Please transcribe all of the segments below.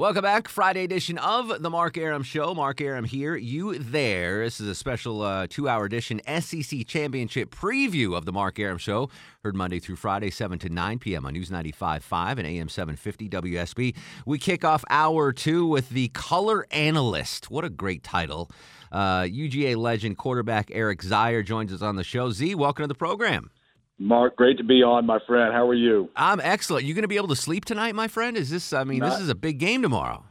Welcome back, Friday edition of the Mark Arum Show. Mark Arum here, you there. This is a special uh, two-hour edition SEC Championship preview of the Mark Arum Show. Heard Monday through Friday, 7 to 9 p.m. on News 95.5 and AM 750 WSB. We kick off hour two with the Color Analyst. What a great title. Uh, UGA legend quarterback Eric Zeier joins us on the show. Z, welcome to the program. Mark, great to be on, my friend. How are you? I'm excellent. You going to be able to sleep tonight, my friend? Is this? I mean, not, this is a big game tomorrow.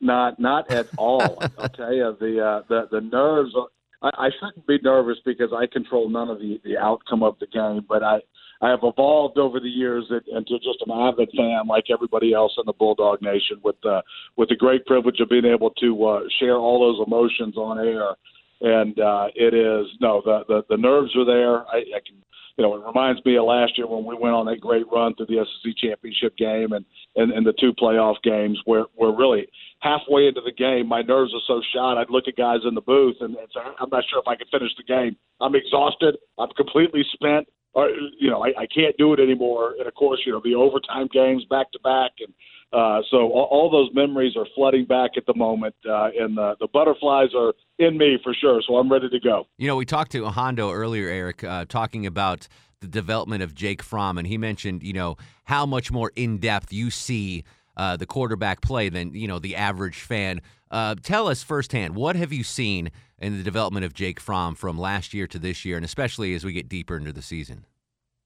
Not, not at all. I'll tell you, the uh, the the nerves. I, I shouldn't be nervous because I control none of the the outcome of the game, but I I have evolved over the years into just an avid fan, like everybody else in the Bulldog Nation, with uh, with the great privilege of being able to uh, share all those emotions on air. And uh, it is no, the, the the nerves are there. I, I can you know, it reminds me of last year when we went on that great run through the SEC championship game and, and, and the two playoff games where, where really halfway into the game, my nerves are so shot. I'd look at guys in the booth and, and say, I'm not sure if I can finish the game. I'm exhausted. I'm completely spent. Or, you know, I, I can't do it anymore. And of course, you know, the overtime games back to back. And uh, so all, all those memories are flooding back at the moment. Uh, and the, the butterflies are in me for sure. So I'm ready to go. You know, we talked to Hondo earlier, Eric, uh, talking about the development of Jake Fromm, and he mentioned, you know, how much more in depth you see uh, the quarterback play than you know the average fan. Uh, tell us firsthand, what have you seen in the development of Jake Fromm from last year to this year, and especially as we get deeper into the season?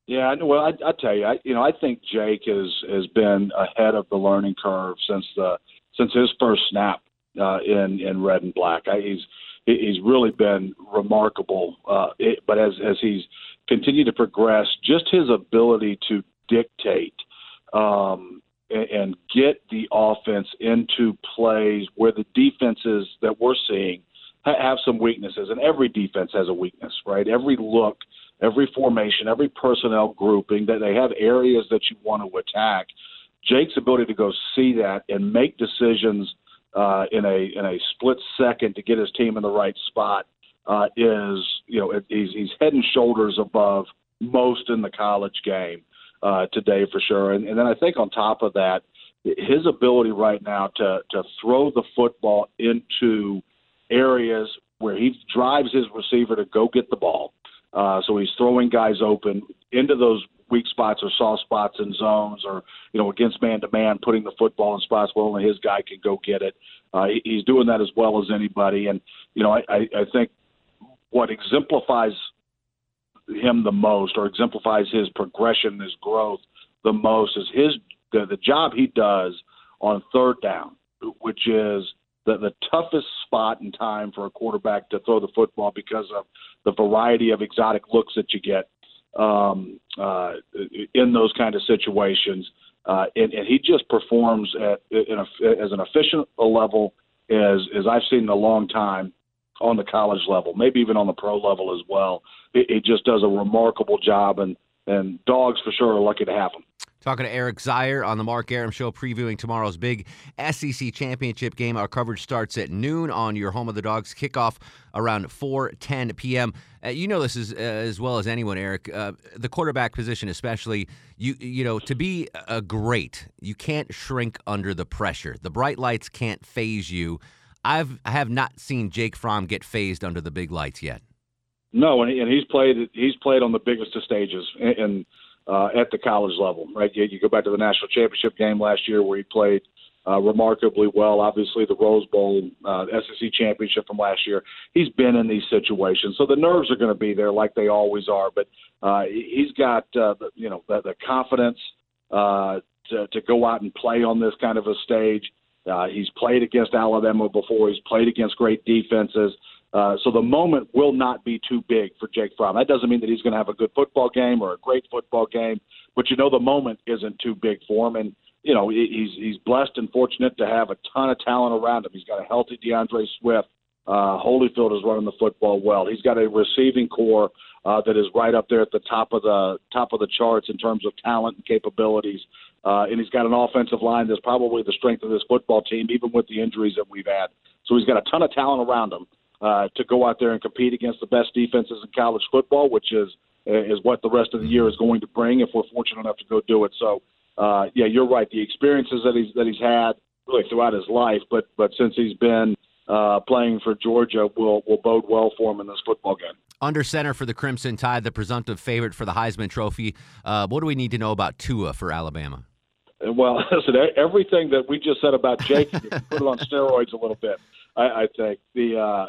Yeah, well, I, I tell you, I, you know, I think Jake has has been ahead of the learning curve since the since his first snap uh, in in red and black. I, he's he's really been remarkable. Uh, it, but as as he's continued to progress, just his ability to dictate um, and, and get the offense into plays where the defenses that we're seeing ha- have some weaknesses, and every defense has a weakness, right? Every look, every formation, every personnel grouping that they have areas that you want to attack. Jake's ability to go see that and make decisions uh, in a in a split second to get his team in the right spot uh, is you know he's he's head and shoulders above most in the college game uh, today for sure. And, and then I think on top of that, his ability right now to to throw the football into areas where he drives his receiver to go get the ball. Uh, so he's throwing guys open into those weak spots or soft spots in zones or, you know, against man to man, putting the football in spots where only his guy can go get it. Uh, he, he's doing that as well as anybody. And, you know, I, I, I think what exemplifies him the most or exemplifies his progression, his growth the most is his the, the job he does on third down, which is the, the toughest spot in time for a quarterback to throw the football because of the variety of exotic looks that you get um, uh, in those kind of situations. Uh, and, and he just performs at in a, as an efficient a level as as I've seen in a long time on the college level, maybe even on the pro level as well. It, it just does a remarkable job, and and dogs for sure are lucky to have him. Talking to Eric Zeier on the Mark Arum Show, previewing tomorrow's big SEC championship game. Our coverage starts at noon on your home of the dogs. Kickoff around 4:10 p.m. Uh, you know this is, uh, as well as anyone, Eric. Uh, the quarterback position, especially, you you know, to be a great, you can't shrink under the pressure. The bright lights can't faze you. I've I have not seen Jake Fromm get fazed under the big lights yet. No, and, and he's played he's played on the biggest of stages, and. and uh, at the college level, right? You, you go back to the national championship game last year where he played uh, remarkably well. Obviously, the Rose Bowl, uh, SEC championship from last year. He's been in these situations, so the nerves are going to be there like they always are. But uh, he's got uh, you know the, the confidence uh, to, to go out and play on this kind of a stage. Uh, he's played against Alabama before. He's played against great defenses. Uh, so the moment will not be too big for Jake Fromm. That doesn't mean that he's going to have a good football game or a great football game, but you know the moment isn't too big for him. And you know he's he's blessed and fortunate to have a ton of talent around him. He's got a healthy D'Andre Swift. Uh, Holyfield is running the football well. He's got a receiving corps uh, that is right up there at the top of the top of the charts in terms of talent and capabilities. Uh, and he's got an offensive line that's probably the strength of this football team, even with the injuries that we've had. So he's got a ton of talent around him uh, to go out there and compete against the best defenses in college football, which is is what the rest of the year is going to bring if we're fortunate enough to go do it. So, uh, yeah, you're right. The experiences that he's that he's had, really throughout his life, but but since he's been uh, playing for Georgia, will will bode well for him in this football game. Under center for the Crimson Tide, the presumptive favorite for the Heisman Trophy. Uh, what do we need to know about Tua for Alabama? Well, listen, everything that we just said about Jake, put it on steroids a little bit. I, I think the,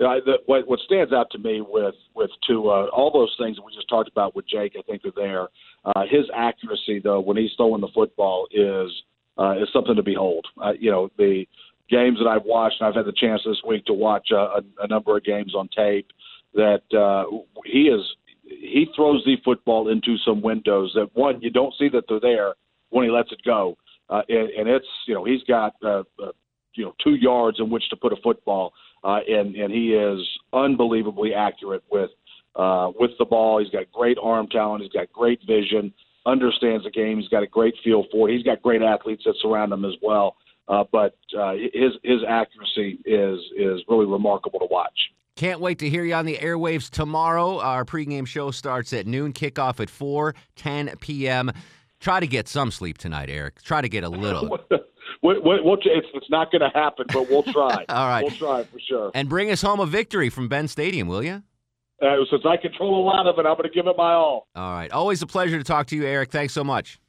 uh, the what, what stands out to me with with Tua, all those things that we just talked about with Jake, I think are there. Uh, his accuracy, though, when he's throwing the football, is uh, is something to behold. Uh, you know, the games that I've watched, and I've had the chance this week to watch uh, a, a number of games on tape. That uh, he is he throws the football into some windows that one you don't see that they're there when he lets it go, uh, and, and it's you know he's got uh, uh, you know two yards in which to put a football, uh, and and he is unbelievably accurate with uh, with the ball. He's got great arm talent. He's got great vision. Understands the game. He's got a great feel for it. He's got great athletes that surround him as well. Uh, but uh, his his accuracy is is really remarkable to watch. Can't wait to hear you on the airwaves tomorrow. Our pregame show starts at noon, kickoff at 4, 10 p.m. Try to get some sleep tonight, Eric. Try to get a little. we, we, we'll, it's, it's not going to happen, but we'll try. All right. We'll try for sure. And bring us home a victory from Benz Stadium, will you? Uh, since I control a lot of it, I'm going to give it my all. All right. Always a pleasure to talk to you, Eric. Thanks so much.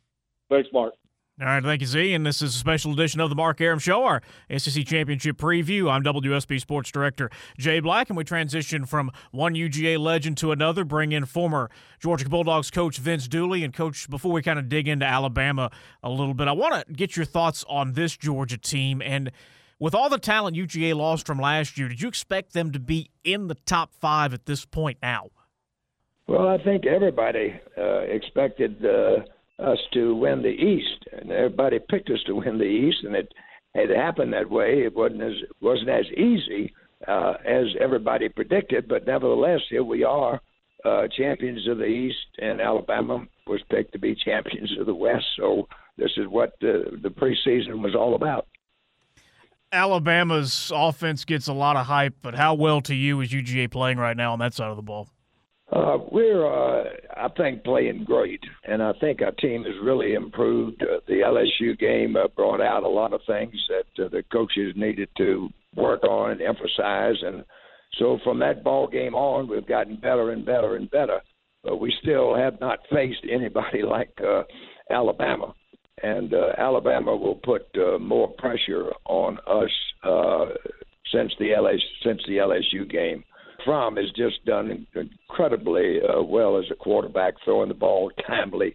Thanks, Mark. All right, thank you, Z. And this is a special edition of the Mark Arum Show, our SEC Championship preview. I'm WSB Sports Director Jay Black, and we transition from one UGA legend to another, bring in former Georgia Bulldogs coach Vince Dooley. And, coach, before we kind of dig into Alabama a little bit, I want to get your thoughts on this Georgia team. And with all the talent UGA lost from last year, did you expect them to be in the top five at this point now? Well, I think everybody uh, expected. Uh, us to win the East, and everybody picked us to win the East, and it had happened that way. It wasn't as wasn't as easy uh, as everybody predicted, but nevertheless, here we are, uh, champions of the East, and Alabama was picked to be champions of the West. So this is what the, the preseason was all about. Alabama's offense gets a lot of hype, but how well to you is UGA playing right now on that side of the ball? Uh, we're, uh, I think, playing great, and I think our team has really improved. Uh, the LSU game uh, brought out a lot of things that uh, the coaches needed to work on and emphasize, and so from that ball game on, we've gotten better and better and better. But we still have not faced anybody like uh, Alabama, and uh, Alabama will put uh, more pressure on us uh, since the LSU since the LSU game. Fromm has just done incredibly uh, well as a quarterback, throwing the ball timely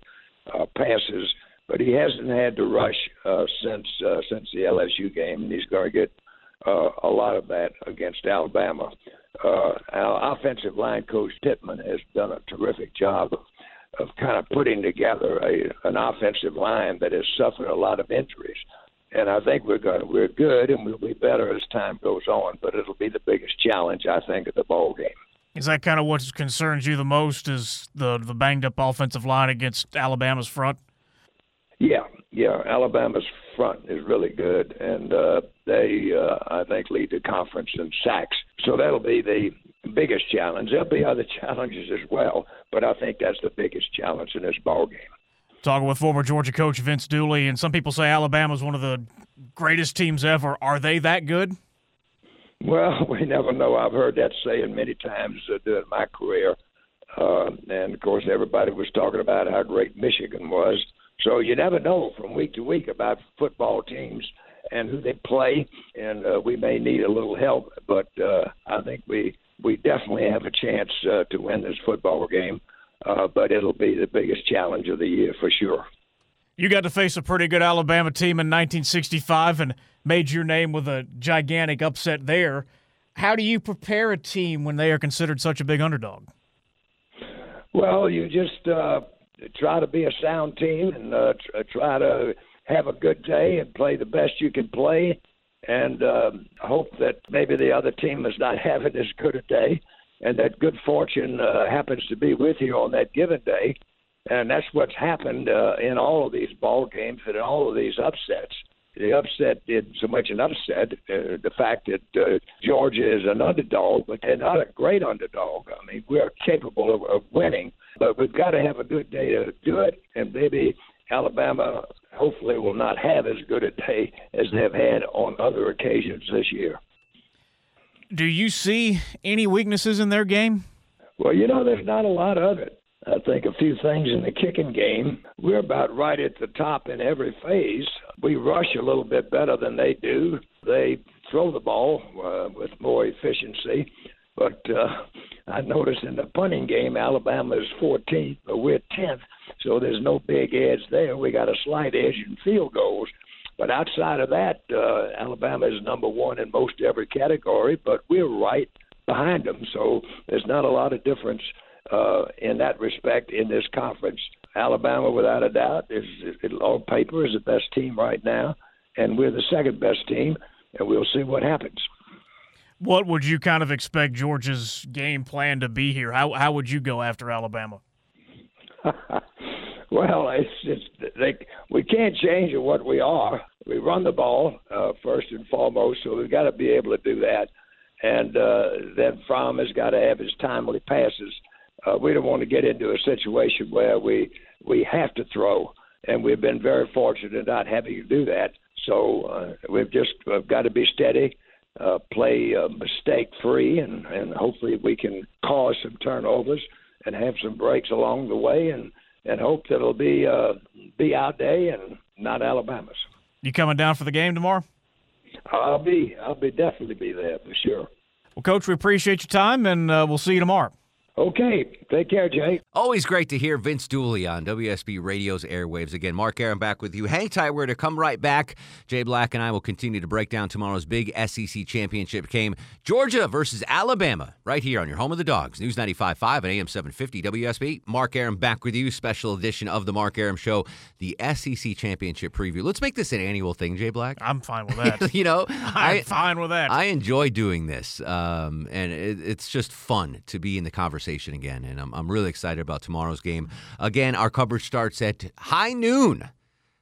uh, passes, but he hasn't had to rush uh, since uh, since the LSU game, and he's going to get uh, a lot of that against Alabama. Uh, our offensive line coach Pittman has done a terrific job of, of kind of putting together a, an offensive line that has suffered a lot of injuries and I think we're going we're good, and we'll be better as time goes on. But it'll be the biggest challenge, I think, of the bowl game. Is that kind of what concerns you the most? Is the the banged up offensive line against Alabama's front? Yeah, yeah. Alabama's front is really good, and uh, they, uh, I think, lead the conference in sacks. So that'll be the biggest challenge. There'll be other challenges as well, but I think that's the biggest challenge in this ball game. Talking with former Georgia coach Vince Dooley, and some people say Alabama's one of the greatest teams ever. Are they that good? Well, we never know. I've heard that saying many times uh, during my career. Uh, and of course, everybody was talking about how great Michigan was. So you never know from week to week about football teams and who they play. And uh, we may need a little help, but uh, I think we we definitely have a chance uh, to win this football game uh, but it'll be the biggest challenge of the year for sure. You got to face a pretty good Alabama team in 1965 and made your name with a gigantic upset there. How do you prepare a team when they are considered such a big underdog? Well, you just uh, try to be a sound team and uh, try to have a good day and play the best you can play, and uh, hope that maybe the other team is not having as good a day and that good fortune uh, happens to be with you on that given day. And that's what's happened uh, in all of these ball games and in all of these upsets. The upset did so much an upset. Uh, the fact that uh, Georgia is an underdog, but they're not a great underdog. I mean, we're capable of, of winning, but we've got to have a good day to do it. And maybe Alabama hopefully will not have as good a day as they've had on other occasions this year. Do you see any weaknesses in their game? Well, you know, there's not a lot of it. I think a few things in the kicking game. We're about right at the top in every phase. We rush a little bit better than they do. They throw the ball uh, with more efficiency. But uh, I noticed in the punting game, Alabama is 14th, but we're 10th. So there's no big edge there. We got a slight edge in field goals. But outside of that, uh, Alabama is number one in most every category, but we're right behind them. So there's not a lot of difference uh, in that respect in this conference. Alabama, without a doubt, is, is on paper is the best team right now, and we're the second best team, and we'll see what happens. What would you kind of expect Georgia's game plan to be here? How how would you go after Alabama? well, it's just they, we can't change what we are. We run the ball uh, first and foremost, so we've got to be able to do that. And uh, then Fromm has got to have his timely passes. Uh, we don't want to get into a situation where we we have to throw, and we've been very fortunate in not having to do that. So uh, we've just uh, got to be steady, uh, play uh, mistake free, and and hopefully we can cause some turnovers and have some breaks along the way, and and hope that it'll be uh, be our day and not Alabama's. You coming down for the game tomorrow? I'll be I'll be definitely be there for sure. Well, coach, we appreciate your time, and uh, we'll see you tomorrow. Okay. Take care, Jay. Always great to hear Vince Dooley on WSB Radio's airwaves. Again, Mark Arum back with you. Hang tight. We're to come right back. Jay Black and I will continue to break down tomorrow's big SEC championship game Georgia versus Alabama, right here on your home of the dogs. News 95.5 and AM 750 WSB. Mark Arum back with you. Special edition of the Mark Arum Show, the SEC championship preview. Let's make this an annual thing, Jay Black. I'm fine with that. you know, I'm I, fine with that. I enjoy doing this, um, and it, it's just fun to be in the conversation again. And I'm, I'm really excited about tomorrow's game. Again, our coverage starts at high noon.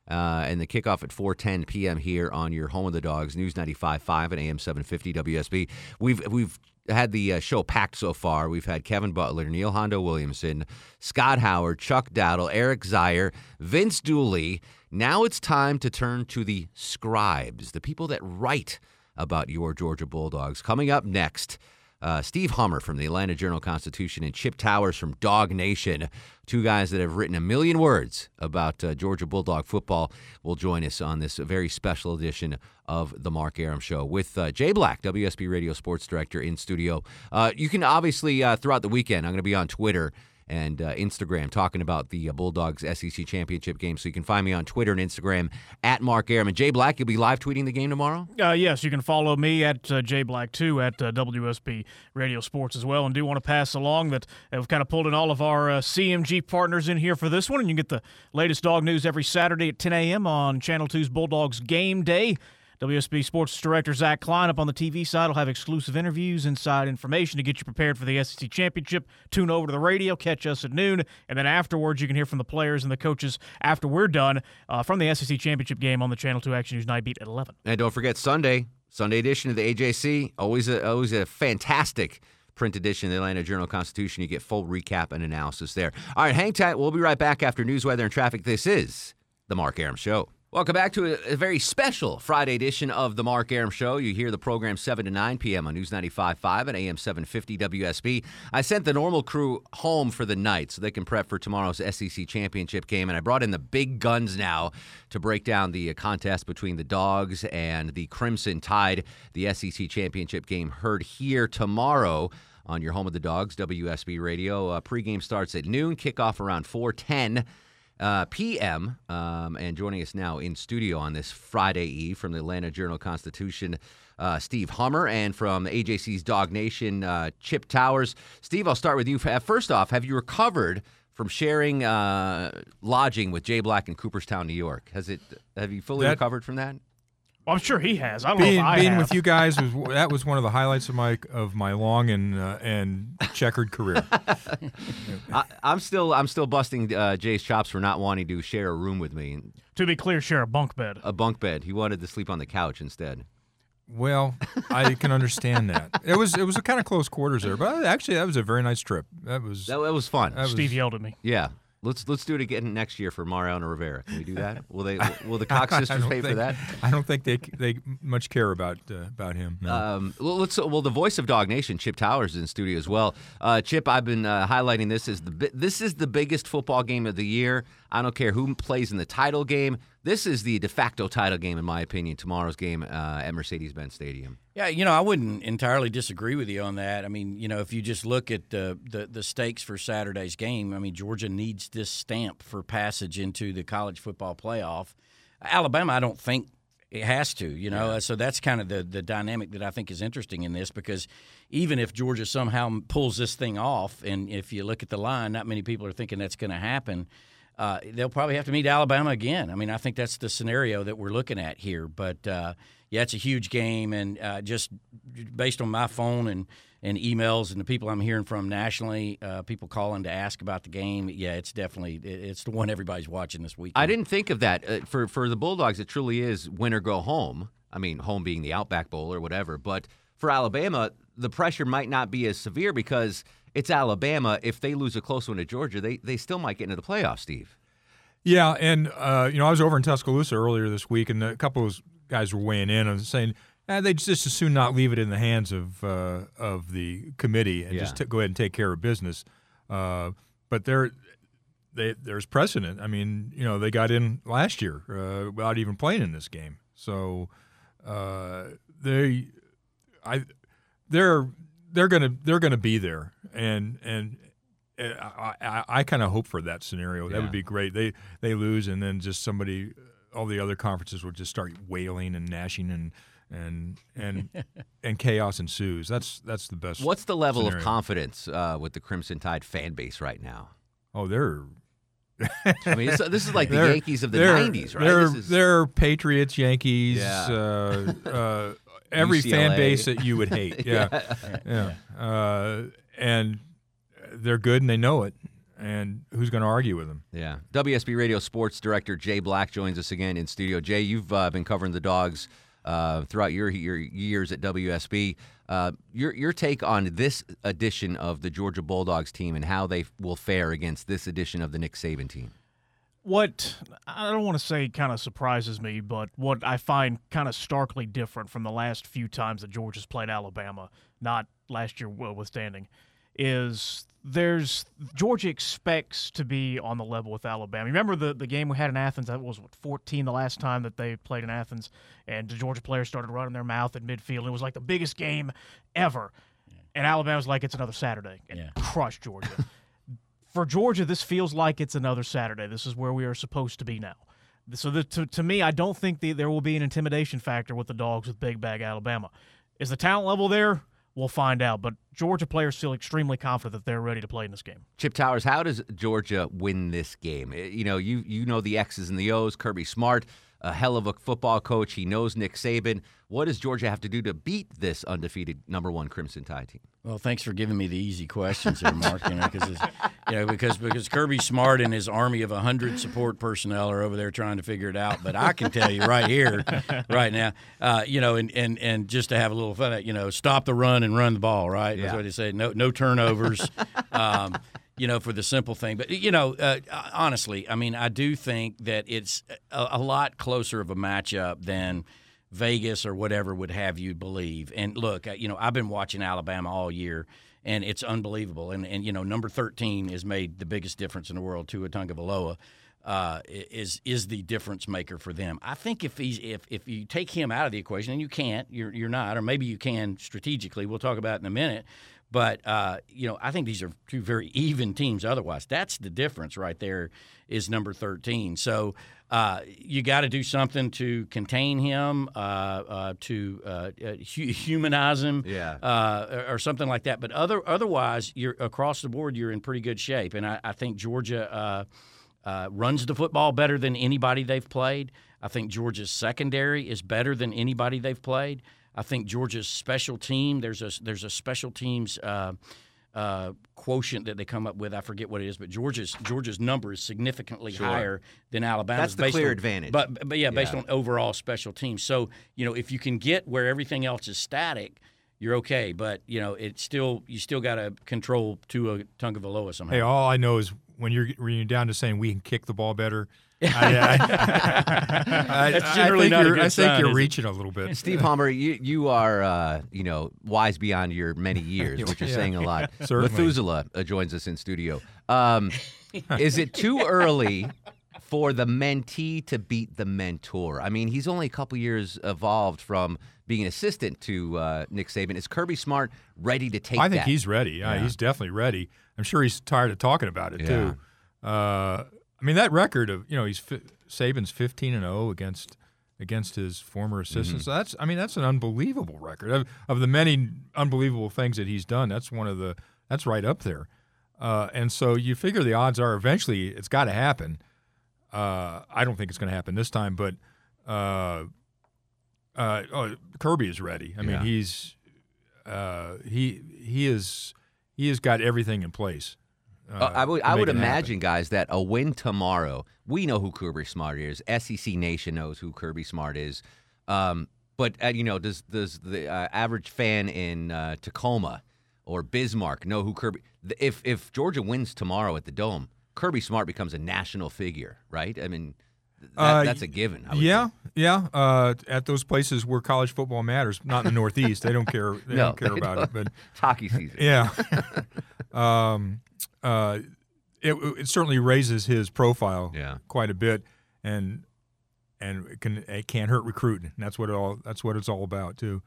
Uh, and the kickoff at 4:10 p.m. here on your home of the dogs, News 95.5 and AM 750 WSB. We've we've had the uh, show packed so far. We've had Kevin Butler, Neil Hondo Williamson, Scott Howard, Chuck Dowdle, Eric Zeier, Vince Dooley. Now it's time to turn to the scribes, the people that write about your Georgia Bulldogs. Coming up next. Uh, Steve Hummer from the Atlanta Journal Constitution and Chip Towers from Dog Nation, two guys that have written a million words about uh, Georgia Bulldog football, will join us on this very special edition of the Mark Arum Show with uh, Jay Black, WSB Radio Sports Director, in studio. Uh, you can obviously, uh, throughout the weekend, I'm going to be on Twitter and uh, Instagram talking about the uh, Bulldogs SEC championship game. So you can find me on Twitter and Instagram at Mark. And Jay Black, you'll be live tweeting the game tomorrow? Uh, yes, you can follow me at uh, JBlack2 at uh, WSB Radio Sports as well. And do want to pass along that we've kind of pulled in all of our uh, CMG partners in here for this one. And you can get the latest dog news every Saturday at 10 a.m. on Channel 2's Bulldogs Game Day. WSB Sports Director Zach Klein up on the TV side will have exclusive interviews, inside information to get you prepared for the SEC Championship. Tune over to the radio, catch us at noon, and then afterwards you can hear from the players and the coaches after we're done uh, from the SEC Championship game on the Channel 2 Action News Night Beat at 11. And don't forget Sunday, Sunday edition of the AJC. Always a, always a fantastic print edition of the Atlanta Journal Constitution. You get full recap and analysis there. All right, hang tight. We'll be right back after news, weather, and traffic. This is the Mark Arum Show. Welcome back to a, very special Friday edition of the Mark Arum Show. You hear the program 7 to 9 p.m. on News 95.5 and AM 750 WSB. I sent the normal crew home for the night so they can prep for tomorrow's SEC championship game, and I brought in the big guns now to break down the uh, contest between the Dogs and the Crimson Tide. The SEC championship game heard here tomorrow on your home of the Dogs, WSB Radio. Uh, pregame starts at noon, kickoff around 410 uh, p.m. Um, and joining us now in studio on this Friday Eve from the Atlanta Journal Constitution, uh, Steve Hummer, and from AJC's Dog Nation, uh, Chip Towers. Steve, I'll start with you. First off, have you recovered from sharing uh, lodging with Jay Black in Cooperstown, New York? Has it? Have you fully that, recovered from that? Well, I'm sure he has. I don't being, know if I being have. with you guys was that was one of the highlights of my of my long and uh, and checkered career. I, am still I'm still busting uh, Jay's chops for not wanting to share a room with me. To be clear, share a bunk bed. A bunk bed. He wanted to sleep on the couch instead. Well, I can understand that. It was it was a kind of close quarters there, but actually that was a very nice trip. That was that, that was fun. That Steve was, yelled at me. Yeah, Let's let's do it again next year for Mariano Rivera. Can we do that? Will they? Will the Cox sisters pay for that? I don't think they they much care about uh, about him. no. Um, well, let's. Well, the voice of Dog Nation, Chip Towers, is in studio as well. Uh, Chip, I've been uh, highlighting this as the this is the biggest football game of the year. I don't care who plays in the title game. This is the de facto title game, in my opinion. Tomorrow's game uh, at Mercedes-Benz Stadium. Yeah, you know, I wouldn't entirely disagree with you on that. I mean, you know, if you just look at the, the the stakes for Saturday's game, I mean, Georgia needs this stamp for passage into the college football playoff. Alabama, I don't think it has to. You know, so that's kind of the the dynamic that I think is interesting in this because even if Georgia somehow pulls this thing off, and if you look at the line, not many people are thinking that's going to happen. Uh, they'll probably have to meet Alabama again. I mean, I think that's the scenario that we're looking at here. But uh, yeah, it's a huge game, and uh, just based on my phone and and emails and the people I'm hearing from nationally, uh, people calling to ask about the game. Yeah, it's definitely it's the one everybody's watching this week. I didn't think of that uh, for for the Bulldogs. It truly is win or go home. I mean, home being the Outback Bowl or whatever. But for Alabama, the pressure might not be as severe because it's Alabama. If they lose a close one to Georgia, they they still might get into the playoffs. Steve. Yeah, and uh, you know, I was over in Tuscaloosa earlier this week, and a couple of guys were weighing in and saying eh, they'd just as soon not leave it in the hands of uh, of the committee and just t- go ahead and take care of business. Uh, but there, they, there's precedent. I mean, you know, they got in last year uh, without even playing in this game, so uh, they, I, they're they're gonna they're gonna be there, and and. I, I, I kind of hope for that scenario. That Yeah. would be great. They they lose, and then just somebody, all the other conferences would just start wailing and gnashing, and and and and chaos ensues. That's that's the best. What's the level scenario. of confidence uh, with the Crimson Tide fan base right now? Oh, they're I mean, this is like the they're- Yankees of the '90s, right? They're This is- they're Patriots, Yankees, Yeah. uh, uh, every fan base that you would hate. Yeah, yeah. Uh, and they're good, and they know it. And who's going to argue with them? Yeah. WSB Radio Sports Director Jay Black joins us again in studio. Jay, you've uh, been covering the dogs uh, throughout your, your years at WSB. Uh, your your take on this edition of the Georgia Bulldogs team and how they will fare against this edition of the Nick Saban team. what I don't want to say kind of surprises me, but what I find kind of starkly different from the last few times that Georgia's played Alabama, not last year withstanding, is there's Georgia expects to be on the level with Alabama. Remember the, the game we had in Athens? That was what 14 the last time that they played in Athens, and the Georgia players started running their mouth at midfield. It was like the biggest game ever, and Alabama's like it's another Saturday and Yeah. crushed Georgia for Georgia, this feels like it's another Saturday. This is where we are supposed to be now. So the, to, to me, I don't think the, there will be an intimidation factor with the dogs with Big Bag Alabama. Is the talent level there? We'll find out. But Georgia players feel extremely confident that they're ready to play in this game. Chip Towers, how does Georgia win this game? Eh, You know, you you know the X's and the O's. Kirby Smart, a hell of a football coach. He knows Nick Saban. What does Georgia have to do to beat this undefeated number one Crimson Tide team? Well, thanks for giving me the easy questions here, Mark. You know, because you know, because because Kirby Smart and his army of hundred support personnel are over there trying to figure it out. But I can tell you right here, right now, uh, you know, and, and and just to have a little fun, you know, stop the run and run the ball. Right, that's Yeah. what they say. No no turnovers. um, you know, for the simple thing. But you know, uh, honestly, I mean, I do think that it's a, a lot closer of a matchup than. Vegas or whatever would have you believe. And look, uh, you know, I've been watching Alabama all year, and it's unbelievable. And and you know, number thirteen has made the biggest difference in the world. Tua Tagovailoa uh, is is the difference maker for them. I think if he's if if you take him out of the equation, and you can't, you're you're not, or maybe you can strategically. We'll talk about in a minute. But uh, you know, I think these are two very even teams. Otherwise, that's the difference right there. Is number thirteen. So uh, you got to do something to contain him, uh, uh, to uh, uh, humanize him, Yeah. uh, or, or something like that. But other otherwise, you're across the board. You're in pretty good shape, and I, I think Georgia. Uh, uh, runs the football better than anybody they've played. I think Georgia's secondary is better than anybody they've played. I think Georgia's special team there's a there's a special teams uh, quotient that they come up with. I forget what it is, but Georgia's Georgia's number is significantly higher than Alabama's. That's the based clear on- advantage. But but yeah, based Yeah. on overall special teams. So you know if you can get where everything else is static. You're okay, but you know it's still you still got to control Tua Tagovailoa somehow. Hey, all I know is when you're when you're down to saying we can kick the ball better. I, I, I, That's I think not you're, good I think sign, you're is it? reaching a little bit. Steve Hummer, you you are uh, you know wise beyond your many years, which is Yeah. saying a lot. Certainly. Methuselah uh, joins us in studio. Um, is it too early for the mentee to beat the mentor? I mean, he's only a couple years evolved from being an assistant to uh, Nick Saban. Is Kirby Smart ready to take? I think that? he's ready. Yeah, Yeah. he's definitely ready. I'm sure he's tired of talking about it Yeah. too. Uh, I mean, that record of you know he's fi- Saban's 15 and 0 against against his former assistants. Mm-hmm. So that's I mean that's an unbelievable record of, of the many unbelievable things that he's done. That's one of the that's right up there. Uh, and so you figure the odds are eventually it's got to happen. Uh, I don't think it's going to happen this time, but uh, uh, oh, Kirby is ready. I mean, Yeah. he's uh, he he is he has got everything in place. Uh, I would I would it happen. imagine, guys, that a win tomorrow. We know who Kirby Smart is. SEC Nation knows who Kirby Smart is. Um, but uh, you know, does does the uh, average fan in uh, Tacoma or Bismarck know who Kirby? If if Georgia wins tomorrow at the Dome, Kirby Smart becomes a national figure, right? I mean, that, Uh, that's a given. I Yeah, think. yeah. Uh, at those places where college football matters, not in the Northeast, they don't care. They No, don't care about it. But it's hockey season. yeah, um, uh, it, it certainly raises his profile Yeah. quite a bit, and and it can it can't hurt recruiting. And that's what it all that's what it's all about too.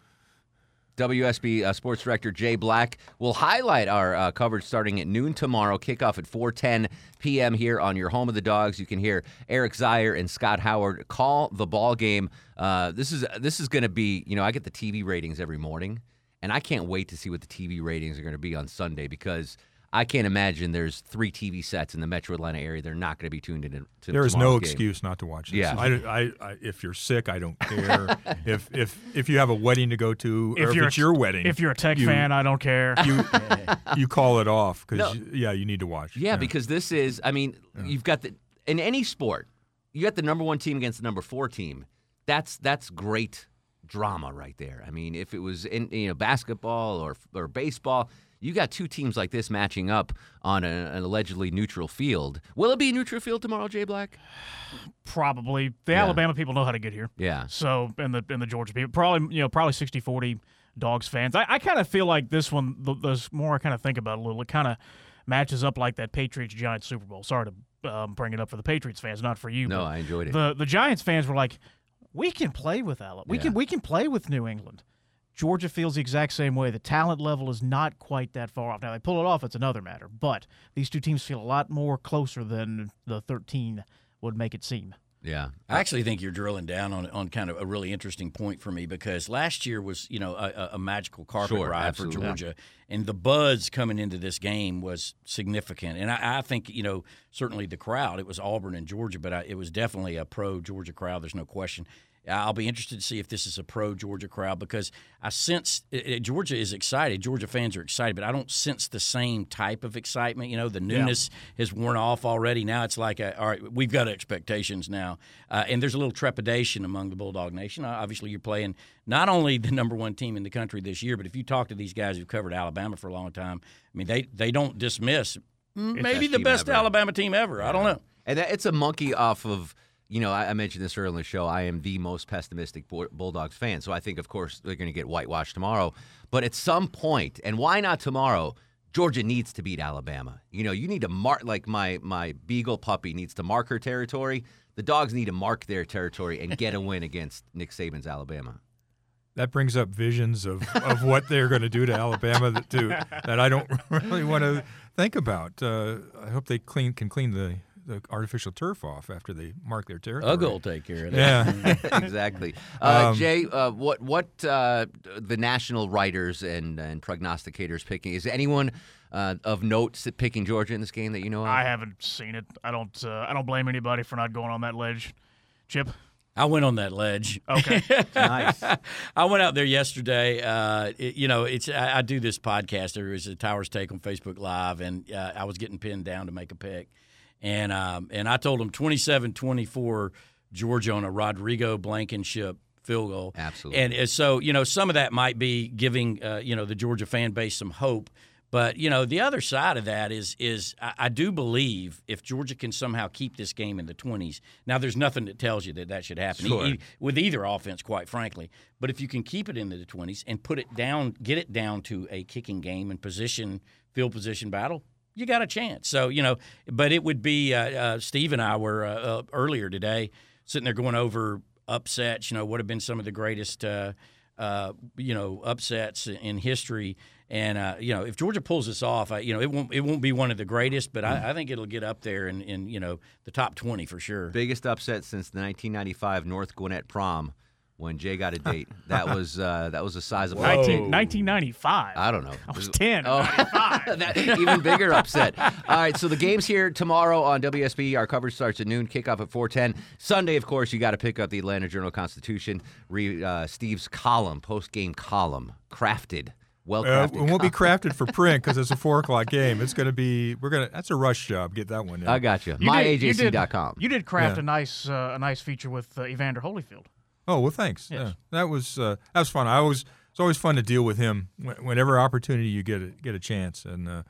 WSB uh, Sports Director Jay Black will highlight our uh, coverage starting at noon tomorrow. Kickoff at 4:10 p.m. here on your home of the dogs. You can hear Eric Zeier and Scott Howard call the ball game. Uh, this is this is going to be you know I get the TV ratings every morning, and I can't wait to see what the TV ratings are going to be on Sunday because. I can't imagine there's three TV sets in the Metro Atlanta area. They're not going to be tuned in to There is no game. excuse not to watch this. Yeah. I, I, I, if you're sick, I don't care. if if if you have a wedding to go to, or if it's a- your wedding, If you're a Tech you- fan, I don't care. you you call it off because No. yeah, you need to watch. Yeah, because this is, I mean, you've got the in any sport, you got the number one team against the number four team. That's that's great drama right there. I mean, if it was in you know basketball or or baseball, you got two teams like this matching up on a, an allegedly neutral field. Will it be a neutral field tomorrow, Jay Black? Probably the Yeah. Alabama people know how to get here. Yeah. So and the and the Georgia people probably you know probably 60-40 dogs fans. I, I kind of feel like this one the, the more I kind of think about it a little, it kind of matches up like that Patriots Giants Super Bowl. Sorry to um, bring it up for the Patriots fans, not for you. No, but I enjoyed it. the the Giants fans were like, we can play with Alabama. We Yeah. can we can play with New England. Georgia feels the exact same way. The talent level is not quite that far off. Now they pull it off, it's another matter. But these two teams feel a lot more closer than the 13 would make it seem. Yeah. I actually think you're drilling down on on kind of a really interesting point for me because last year was you know a, a- magical carpet Sure, ride absolutely. for Georgia, and the buzz coming into this game was significant. And I, I think you know certainly the crowd. It was Auburn and Georgia, but I, it was definitely a pro Georgia crowd. There's no question. I'll be interested to see if this is a pro Georgia crowd because I sense uh, uh, Georgia is excited. Georgia fans are excited, but I don't sense the same type of excitement. You know, the newness has worn off already. Now it's like, a, all right, we've got expectations now, uh, and there's a little trepidation among the Bulldog Nation. Uh, obviously, you're playing not only the number one team in the country this year, but if you talk to these guys who've covered Alabama for a long time, I mean, they they don't dismiss mm, maybe best the best ever. Alabama team ever. I don't know. And that, it's a monkey off of, you know, I, I mentioned this earlier in the show. I am the most pessimistic Bulldogs fan. So I think, of course, they're going to get whitewashed tomorrow. But at some point, and why not tomorrow? Georgia needs to beat Alabama. You know, you need to mark, like my, my Beagle puppy needs to mark her territory. The dogs need to mark their territory and get a win against Nick Saban's Alabama. that brings up visions of, of what they're going to do to Alabama that do that I don't really want to think about. Uh, I hope they clean can clean the, the artificial turf off after they mark their territory. Uggle will take care of that. Yeah. exactly. Uh, Um, Jay, uh, what what uh, the national writers and, and prognosticators picking? Is anyone uh, of note picking Georgia in this game that you know of? I haven't seen it. I don't. Uh, I don't blame anybody for not going on that ledge. Chip. I went on that ledge. Okay. nice. I went out there yesterday. Uh, it- you know, it's I, I do this podcast. There is a Towers Take on Facebook Live, and uh, I was getting pinned down to make a pick, and um, and I told them 27-24 Georgia on a Rodrigo Blankenship field goal. Absolutely. And uh, so you know, some of that might be giving uh, you know the Georgia fan base some hope. But you know, the other side of that is is I, I do believe if Georgia can somehow keep this game in the twenties. Now, there's nothing that tells you that that should happen Sure. e- with either offense, quite frankly. But if you can keep it into the twenties and put it down, get it down to a kicking game and position field position battle. You got a chance. So you know, but it would be. Uh, uh, Steve and I were uh, uh, earlier today sitting there going over upsets. You know, what have been some of the greatest. Uh, uh, you know, upsets in history. And uh, you know, if Georgia pulls this off, I, you know, it won't it won't be one of the greatest, but I, I think it'll get up there in, in you know the top twenty for sure. Biggest upset since the 1995 North Gwinnett prom when Jay got a date. That was uh, that was the size of 19, 1995. I don't know. I was 10. Oh, that even bigger upset. All right, so the game's here tomorrow on WSB. Our coverage starts at noon, kickoff at 4:10. Sunday, of course, you got to pick up the Atlanta Journal Constitution. Read uh, Steve's column, post-game column, crafted, well Uh, crafted. it won't be crafted for print because it's a four o'clock game. It's going to be. We're gonna. That's a rush job. Get that one. In. I got you. You did- you did- MyAJC.com. You did craft Yeah. a nice uh, a nice feature with uh, Evander Holyfield. Oh well, thanks. Yes. Yeah, that was uh, that was fun. I always it's always fun to deal with him whenever opportunity you get a, get a chance, and uh,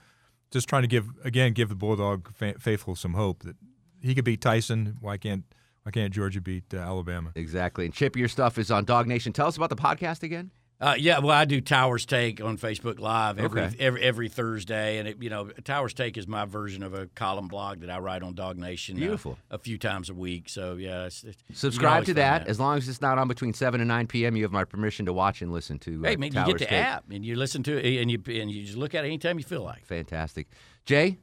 just trying to give again give the Bulldog fa- faithful some hope that he could beat Tyson. Why can't why can't Georgia beat uh, Alabama? Exactly. And Chip, your stuff is on Dog Nation. Tell us about the podcast again. Uh, yeah, well, I do Towers Take on Facebook Live every Okay. every, every Thursday, and it, you know, Towers Take is my version of a column blog that I write on Dog Nation. uh, Beautiful. a few times a week. So yeah, it's, it's, Subscribe to find that. As long as it's not on between 7 and 9 p.m., you have my permission to watch and listen to uh, Hey man, you Towers get the Take. app and you listen to it, and you and you just look at it anytime you feel like. Fantastic. Jay,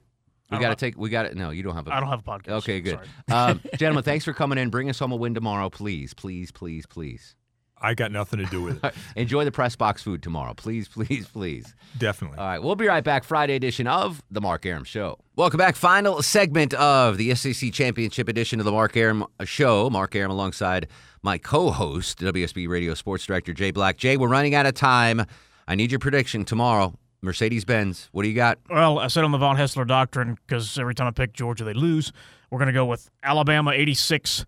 we got to take, we got it. no, you don't have a I don't have a podcast. Okay, good. Sorry. Um, gentlemen, thanks for coming in. Bring us home a win tomorrow, please, please, please, please. I got nothing to do with it. Enjoy the press box food tomorrow, please, please, please. Definitely. All right, we'll be right back. Friday edition of the Mark Arum Show. Welcome back. Final segment of the SEC Championship edition of the Mark Arum Show. Mark Arum alongside my co-host, WSB Radio Sports Director Jay Black. Jay, we're running out of time. I need your prediction tomorrow. Mercedes Benz. What do you got? Well, I said on the Von Hessler doctrine because every time I pick Georgia, they lose. We're going to go with Alabama 86,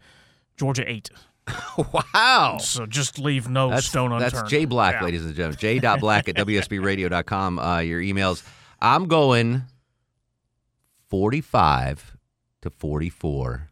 Georgia 8. wow. So just leave no That's, stone unturned. that's Jay Black, Yeah. ladies and gentlemen. J.Black at WSBRadio.com. Uh, your emails. I'm going 45 to 44.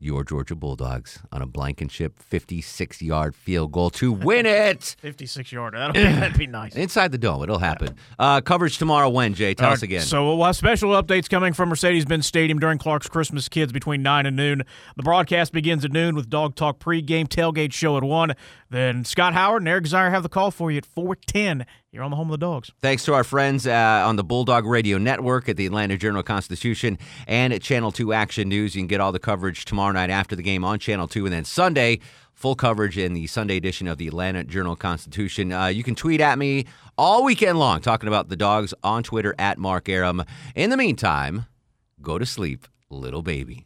Your Georgia Bulldogs on a Blankenship 56 yard field goal to win it 56 yarder. That'd be, that'd be nice. inside the dome. It'll happen. Uh, coverage tomorrow when, Jay? Tell All us again. So we'll have special updates coming from Mercedes-Benz Stadium during Clark's Christmas Kids between 9 and noon. The broadcast begins at noon with Dog Talk pregame tailgate show at 1. Then Scott Howard and Eric Zeier have the call for you at 410. You're on the home of the dogs. Thanks to our friends uh, on the Bulldog Radio Network at the Atlanta Journal Constitution and at Channel 2 Action News. You can get all the coverage tomorrow night after the game on Channel 2. And then Sunday, full coverage in the Sunday edition of the Atlanta Journal Constitution. Uh, you can tweet at me all weekend long talking about the dogs on Twitter at Mark Arum. In the meantime, go to sleep, little baby.